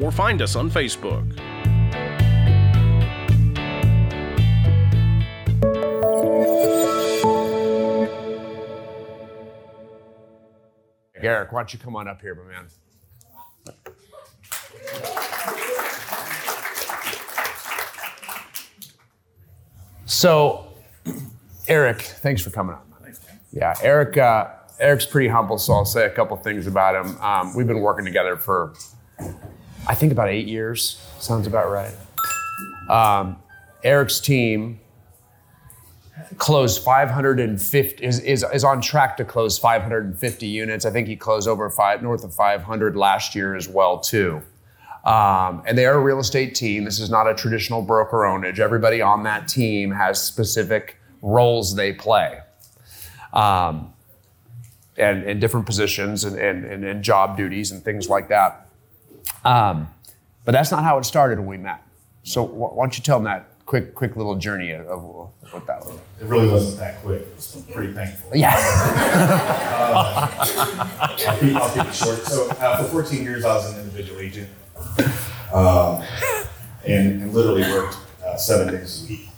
or find us on Facebook. Eric, why don't you come on up here, my man? So, Eric, thanks for coming on. Yeah, Eric. Uh, Eric's pretty humble, so I'll say a couple things about him. Um, we've been working together for, I think, about eight years. Sounds about right. Um, Eric's team closed 550 is, is, is on track to close 550 units. I think he closed over five north of 500 last year as well too. Um, and they are a real estate team. This is not a traditional broker ownage. Everybody on that team has specific roles they play. Um, and, and different positions and, and, and, and job duties and things like that. Um, but that's not how it started when we met. So wh- why don't you tell them that quick, quick little journey of, of what that was? It really wasn't that quick. It was pretty painful. Yeah. I'll, keep, I'll keep it short. So uh, for 14 years, I was an individual agent, um, and, and literally worked uh, seven days a week.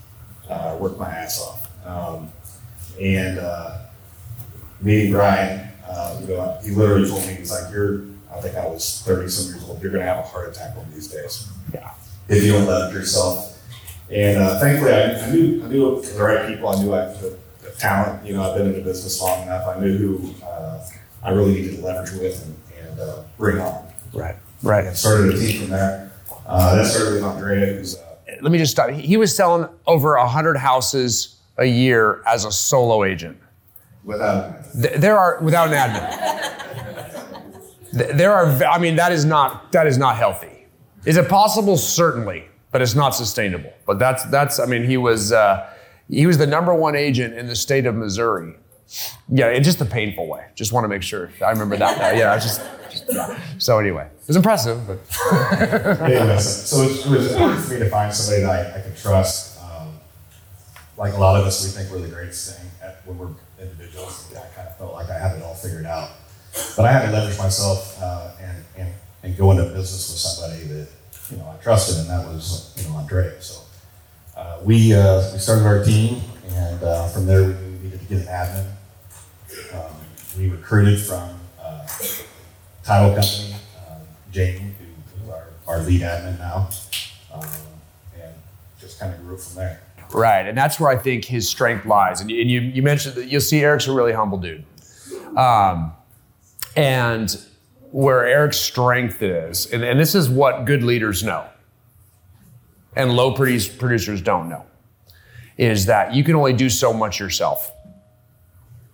Uh, worked my ass off, um, and uh, meeting Brian, uh, you know, he literally told me he's like, "You're." I think I was 30 some years old. You're going to have a heart attack one of these days yeah. if you don't love yourself. And uh, thankfully, I, I knew I knew the right people. I knew I the, the talent. You know, I've been in the business long enough. I knew who uh, I really needed to leverage with and, and uh, bring on. Right. Right. And started a team from there. Uh, that started with Andrea, who's uh, Let me just stop. He was selling over 100 houses a year as a solo agent. without. Th- There are without an admin. Th- There are. I mean, that is not that is not healthy. Is it possible? Certainly, but it's not sustainable. But that's that's. I mean, he was uh, he was the number one agent in the state of Missouri. Yeah, in just a painful way. Just want to make sure. I remember that. now. Yeah, I just. just- yeah. So anyway, it was impressive, but so it was important for me to find somebody that I, I could trust. Um, like a lot of us, we think we're the greatest thing at, when we're individuals. I kind of felt like I had it all figured out. But I had to leverage myself uh, and, and, and go into business with somebody that you know I trusted, and that was you know Andre. So uh, we uh, we started our team, and uh, from there we needed to get an admin. Um, we recruited from uh, title company, um, Jamie, who is our, our lead admin now, um, and just kind of grew from there. Right, and that's where I think his strength lies. And you, and you, you mentioned that you'll see Eric's a really humble dude. Um, and where Eric's strength is, and, and this is what good leaders know, and low produce, producers don't know, is that you can only do so much yourself.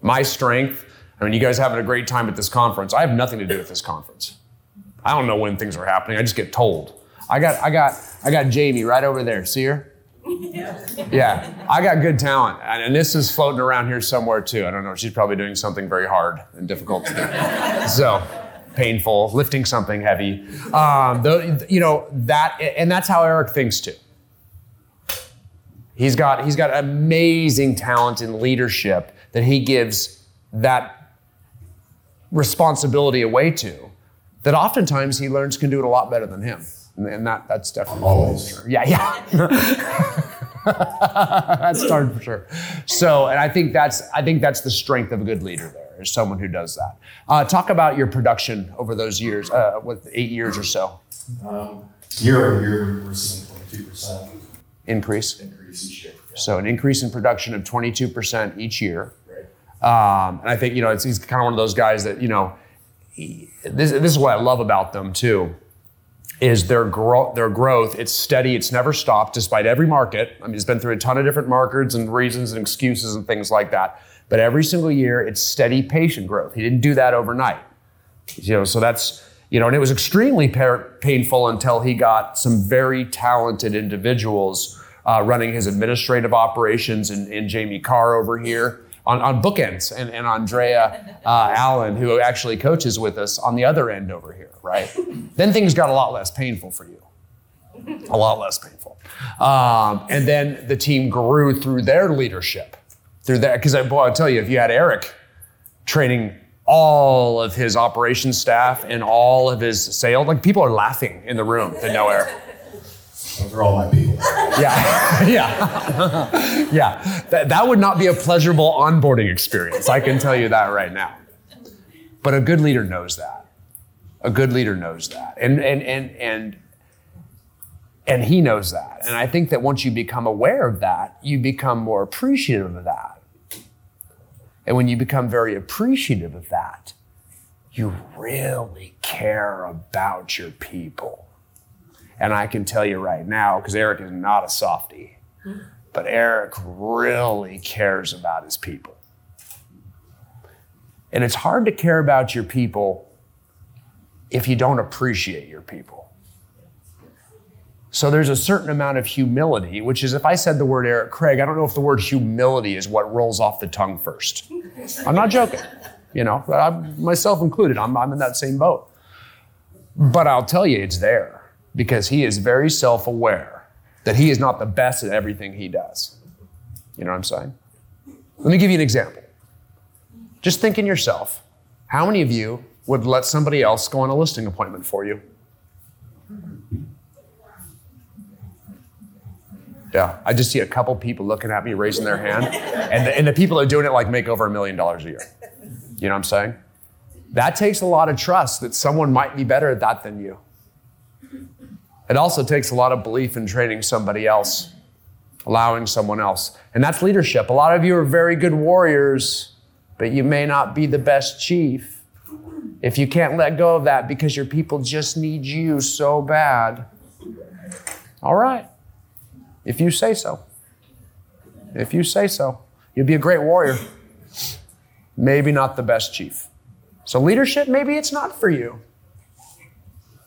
My strength, I mean, you guys having a great time at this conference. I have nothing to do with this conference. I don't know when things are happening. I just get told. I got, I got, I got Jamie right over there. See her? Yeah, I got good talent, and, this is floating around here somewhere too. I don't know. She's probably doing something very hard and difficult to do. so painful, lifting something heavy. Um, the, you know that, and that's how Eric thinks too. He's got he's got amazing talent in leadership that he gives that responsibility away to. That oftentimes he learns can do it a lot better than him, and, and that that's definitely Always. true. Yeah, yeah. that's started for sure. So, and I think that's I think that's the strength of a good leader. There is someone who does that. Uh, talk about your production over those years, uh, with eight years or so Um, year over year, we're seeing 22% increase. increase each year. So an increase in production of 22% each year. Right. Um, and I think you know it's, he's kind of one of those guys that you know. he- this, this is what I love about them too, is their growth. Their growth. It's steady. It's never stopped, despite every market. I mean, it's been through a ton of different markets and reasons and excuses and things like that. But every single year, it's steady, patient growth. He didn't do that overnight. You know, so that's You know, and it was extremely par- painful until he got some very talented individuals uh, running his administrative operations and, and Jamie Carr over here on, on bookends and, and Andrea uh, Allen, who actually coaches with us on the other end over here, right? then things got a lot less painful for you. A lot less painful. Um, and then the team grew through their leadership, through that. Because, boy, I'll tell you, if you had Eric training all of his operations staff and all of his sales, like people are laughing in the room that know Eric. Those are all my people. Yeah, yeah, yeah. That, that would not be a pleasurable onboarding experience. I can tell you that right now. But a good leader knows that. A good leader knows that, and and and and and he knows that. And I think that once you become aware of that, you become more appreciative of that. And when you become very appreciative of that, you really care about your people and I can tell you right now, because Eric is not a softie, but Eric really cares about his people. And it's hard to care about your people if you don't appreciate your people. So there's a certain amount of humility, which is if I said the word Eric Craig, I don't know if the word humility is what rolls off the tongue first. I'm not joking, you know, I'm, myself included, I'm, I'm in that same boat. But I'll tell you, it's there because he is very self aware that he is not the best at everything he does. You know what I'm saying? Let me give you an example. Just think in yourself how many of you would let somebody else go on a listing appointment for you? Yeah, I just see a couple people looking at me raising their hand, and the, and the people that are doing it like make over a million dollars a year. You know what I'm saying? That takes a lot of trust that someone might be better at that than you. It also takes a lot of belief in training somebody else, allowing someone else. And that's leadership. A lot of you are very good warriors, but you may not be the best chief. If you can't let go of that because your people just need you so bad, all right. If you say so. If you say so, you'll be a great warrior. Maybe not the best chief. So, leadership, maybe it's not for you.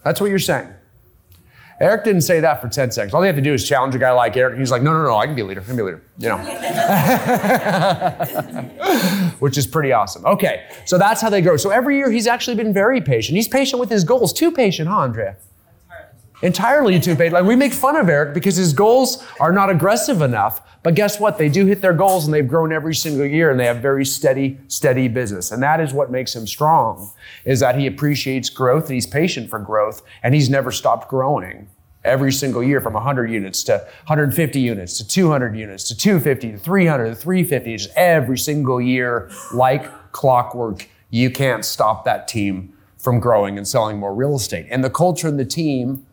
That's what you're saying. Eric didn't say that for 10 seconds. All they have to do is challenge a guy like Eric. He's like, no, no, no, I can be a leader. I can be a leader. You know. Which is pretty awesome. Okay, so that's how they grow. So every year he's actually been very patient. He's patient with his goals. Too patient, huh, Andrea? Entirely too patient. Like we make fun of Eric because his goals are not aggressive enough. But guess what? They do hit their goals and they've grown every single year and they have very steady, steady business. And that is what makes him strong, is that he appreciates growth and he's patient for growth and he's never stopped growing every single year from 100 units to 150 units to 200 units to 250 to 300 to 350 just every single year like clockwork you can't stop that team from growing and selling more real estate and the culture in the team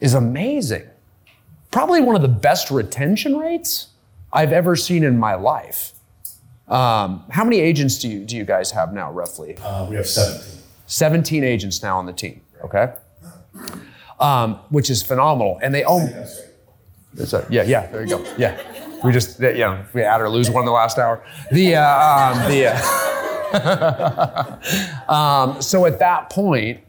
is amazing probably one of the best retention rates i've ever seen in my life um, how many agents do you, do you guys have now roughly Uh, we have 17. 17 agents now on the team okay um, which is phenomenal. And they own. A, yeah, yeah. There you go. Yeah, we just you know we add or lose one in the last hour. The uh, um, the. Uh, um, so at that point,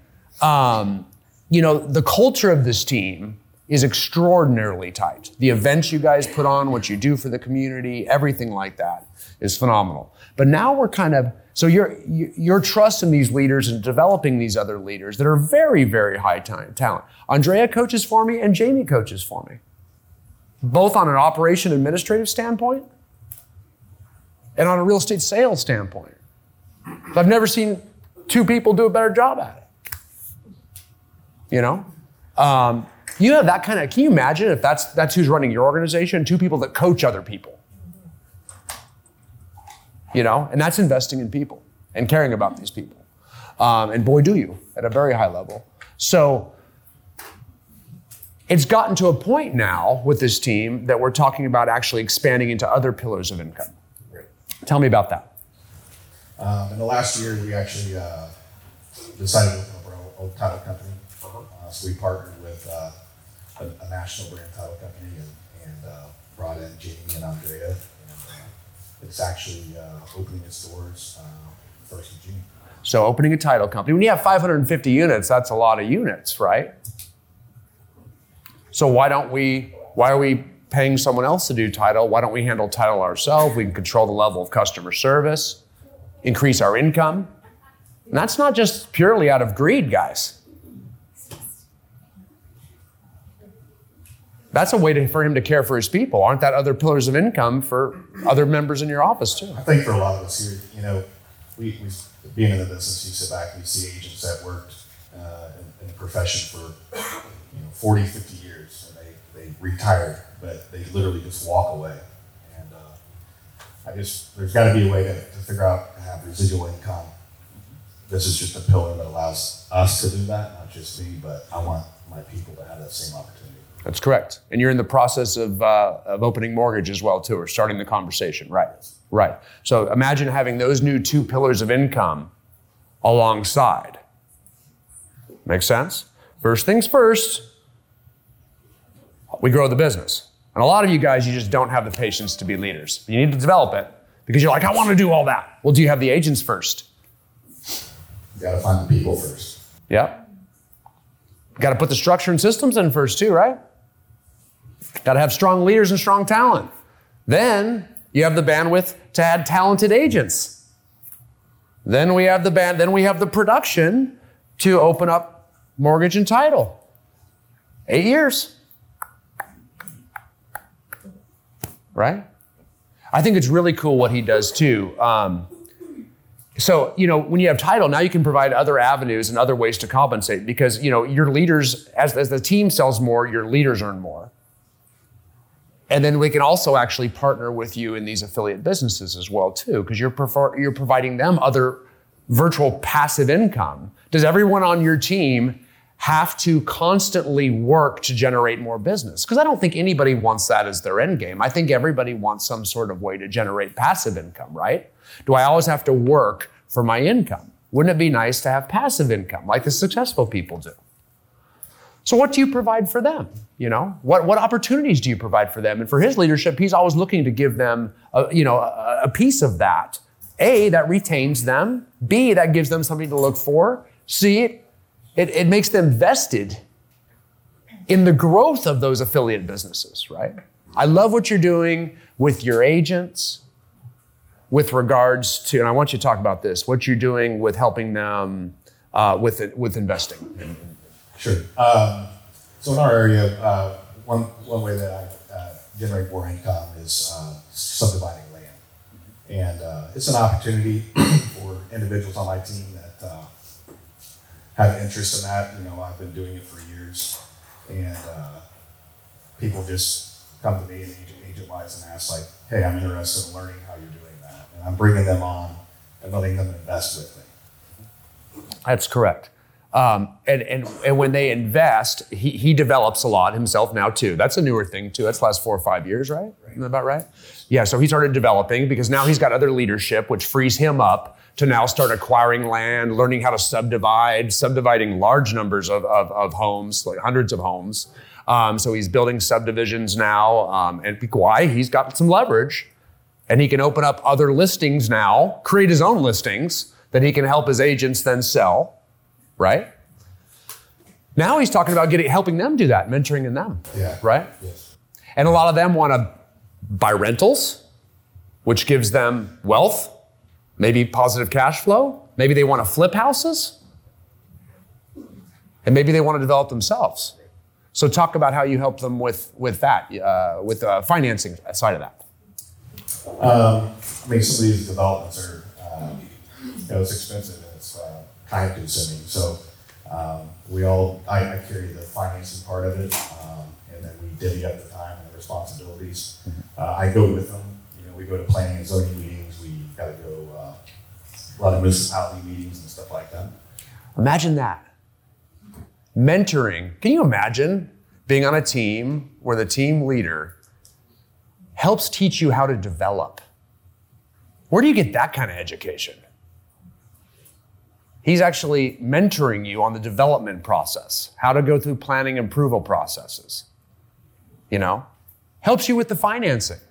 um, you know the culture of this team is extraordinarily tight. The events you guys put on, what you do for the community, everything like that is phenomenal. But now we're kind of so your your trust in these leaders and developing these other leaders that are very very high time talent. Andrea coaches for me and Jamie coaches for me, both on an operation administrative standpoint and on a real estate sales standpoint. I've never seen two people do a better job at it. You know, um, you have that kind of. Can you imagine if that's that's who's running your organization? Two people that coach other people you know, and that's investing in people and caring about these people. Um, and boy, do you at a very high level. So it's gotten to a point now with this team that we're talking about actually expanding into other pillars of income. Tell me about that. Um, in the last year, we actually uh, decided to open up our own title company. Uh, so we partnered with uh, a, a national brand title company and, and uh, brought in Jamie and Andrea. And, uh, it's actually uh, opening its doors uh, first of June. So opening a title company, when you have 550 units, that's a lot of units, right? So why don't we, why are we paying someone else to do title? Why don't we handle title ourselves? We can control the level of customer service, increase our income. And that's not just purely out of greed, guys. That's a way to, for him to care for his people. Aren't that other pillars of income for other members in your office too? I think for a lot of us here, you know, we, we being in the business, you sit back and you see agents that worked uh, in, in the profession for you know 40, 50 years, and they, they retired, but they literally just walk away. And uh, I just there's got to be a way to, to figure out to have residual income. This is just a pillar that allows us to do that, not just me, but I want my people to have that same opportunity. That's correct. And you're in the process of, uh, of opening mortgage as well, too, or starting the conversation. Right. Right. So imagine having those new two pillars of income alongside. Make sense? First things first, we grow the business. And a lot of you guys, you just don't have the patience to be leaders. You need to develop it because you're like, I want to do all that. Well, do you have the agents first? You got to find the people first. Yep. Got to put the structure and systems in first, too, right? Got to have strong leaders and strong talent. Then you have the bandwidth to add talented agents. Then we have the band, then we have the production to open up mortgage and title. Eight years. Right? I think it's really cool what he does too. Um, so, you know, when you have title, now you can provide other avenues and other ways to compensate because, you know, your leaders, as, as the team sells more, your leaders earn more. And then we can also actually partner with you in these affiliate businesses as well too, because you're prefer- you're providing them other virtual passive income. Does everyone on your team have to constantly work to generate more business? Because I don't think anybody wants that as their end game. I think everybody wants some sort of way to generate passive income, right? Do I always have to work for my income? Wouldn't it be nice to have passive income like the successful people do? So what do you provide for them? You know, what, what opportunities do you provide for them? And for his leadership, he's always looking to give them, a, you know, a, a piece of that. A, that retains them. B, that gives them something to look for. C, it, it, it makes them vested in the growth of those affiliate businesses, right? I love what you're doing with your agents with regards to, and I want you to talk about this, what you're doing with helping them uh, with, with investing. Sure. Um, so in our area, uh, one, one way that I uh, generate more income is uh, subdividing land. And uh, it's an opportunity for individuals on my team that uh, have interest in that. You know, I've been doing it for years. And uh, people just come to me and agent, agent wise and ask like, hey, I'm interested in learning how you're doing that. And I'm bringing them on and letting them invest with me. That's correct. Um, and, and, and when they invest, he, he develops a lot himself now too. That's a newer thing too. That's last four or five years, right? right. About right? Yeah, so he started developing because now he's got other leadership, which frees him up to now start acquiring land, learning how to subdivide, subdividing large numbers of, of, of homes, like hundreds of homes. Um, so he's building subdivisions now. Um, and why? He's got some leverage and he can open up other listings now, create his own listings that he can help his agents then sell right? Now he's talking about getting helping them do that, mentoring in them. Yeah. Right? Yes. And a lot of them want to buy rentals, which gives them wealth, maybe positive cash flow. Maybe they want to flip houses. And maybe they want to develop themselves. So talk about how you help them with, with that, uh, with the financing side of that. Um, I mean, some of these developments are, um, you know, it's expensive and it's uh, time consuming. So um, we all, I, I, carry the financing part of it, um, and then we divvy up the time and the responsibilities. Uh, I go with them. You know, we go to planning and zoning meetings. We got to go uh, a lot of municipality meetings and stuff like that. Imagine that. Mentoring. Can you imagine being on a team where the team leader helps teach you how to develop? Where do you get that kind of education? He's actually mentoring you on the development process, how to go through planning approval processes. You know, helps you with the financing.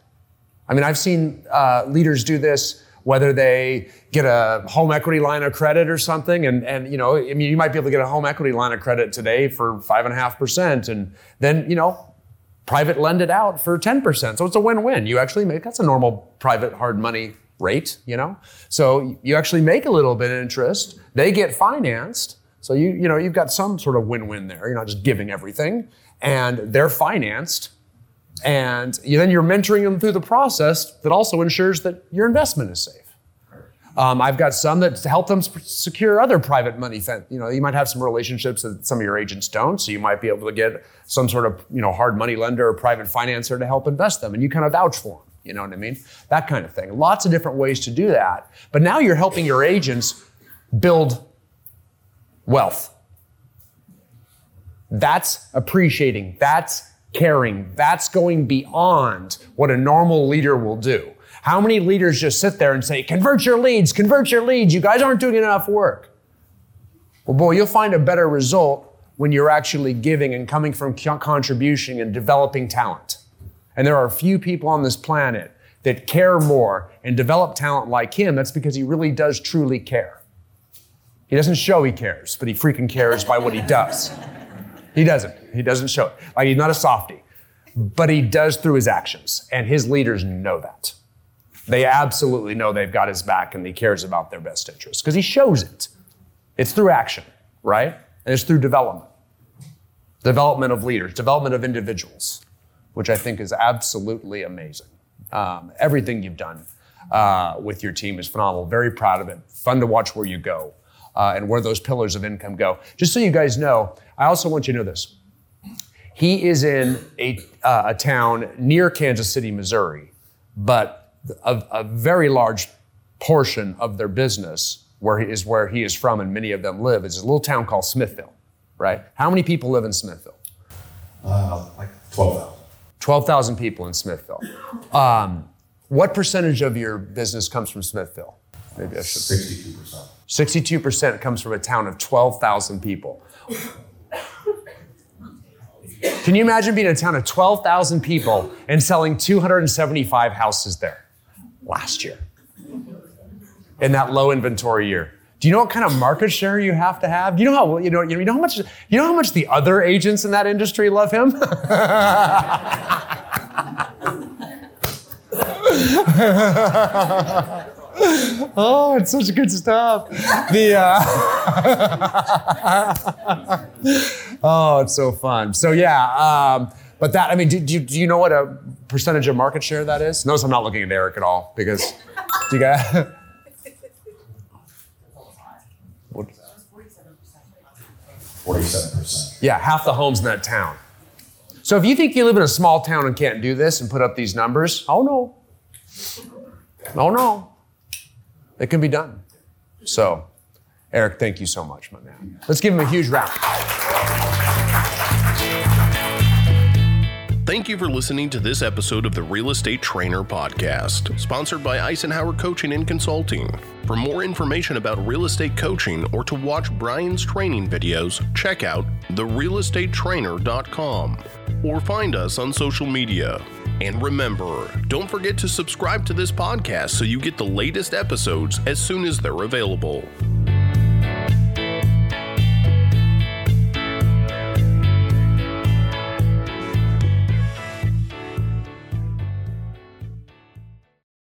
I mean, I've seen uh, leaders do this whether they get a home equity line of credit or something. And, and you know, I mean, you might be able to get a home equity line of credit today for five and a half percent. And then, you know, private lend it out for 10%. So it's a win-win. You actually make, that's a normal private hard money rate, you know? So you actually make a little bit of interest. They get financed. So you, you know, you've got some sort of win-win there. You're not just giving everything and they're financed. And then you're mentoring them through the process that also ensures that your investment is safe. Um, I've got some that help them secure other private money. You know, you might have some relationships that some of your agents don't, so you might be able to get some sort of you know hard money lender or private financer to help invest them, and you kind of vouch for them. You know what I mean? That kind of thing. Lots of different ways to do that. But now you're helping your agents build wealth. That's appreciating. That's caring. That's going beyond what a normal leader will do. How many leaders just sit there and say, convert your leads, convert your leads, you guys aren't doing enough work? Well, boy, you'll find a better result when you're actually giving and coming from contribution and developing talent. And there are a few people on this planet that care more and develop talent like him. That's because he really does truly care. He doesn't show he cares, but he freaking cares by what he does. He doesn't. He doesn't show it. Like he's not a softy, but he does through his actions. And his leaders know that. They absolutely know they've got his back and he cares about their best interests because he shows it. It's through action, right? And it's through development. Development of leaders, development of individuals, which I think is absolutely amazing. Um, everything you've done uh, with your team is phenomenal. Very proud of it. Fun to watch where you go uh, and where those pillars of income go. Just so you guys know, I also want you to know this. He is in a, uh, a town near Kansas City, Missouri, but a, a, very large portion of their business where he is where he is from and many of them live is a little town called Smithville, right? How many people live in Smithville? Uh, like 12,000. 12,000 people in Smithville. Um, what percentage of your business comes from Smithville? Maybe I should. 62%. 62% comes from a town of 12,000 people. Can you imagine being a town of 12,000 people and selling 275 houses there last year in that low inventory year? Do you know what kind of market share you have to have? Do you know how you know you know how much you know how much the other agents in that industry love him? oh, it's such good stuff. The uh, oh, it's so fun. So yeah, um, but that I mean, do, do, do, you know what a percentage of market share that is? Notice I'm not looking at Eric at all because do you guys? Forty-seven percent. Yeah, half the homes in that town. So if you think you live in a small town and can't do this and put up these numbers, oh no. Oh no. It can be done. So, Eric, thank you so much, my man. Let's give him a huge round. Thank you for listening to this episode of the Real Estate Trainer Podcast, sponsored by Icenhower Coaching and Consulting. For more information about real estate coaching or to watch Brian's training videos, check out therealestatetrainer.com or find us on social media. And remember, don't forget to subscribe to this podcast so you get the latest episodes as soon as they're available.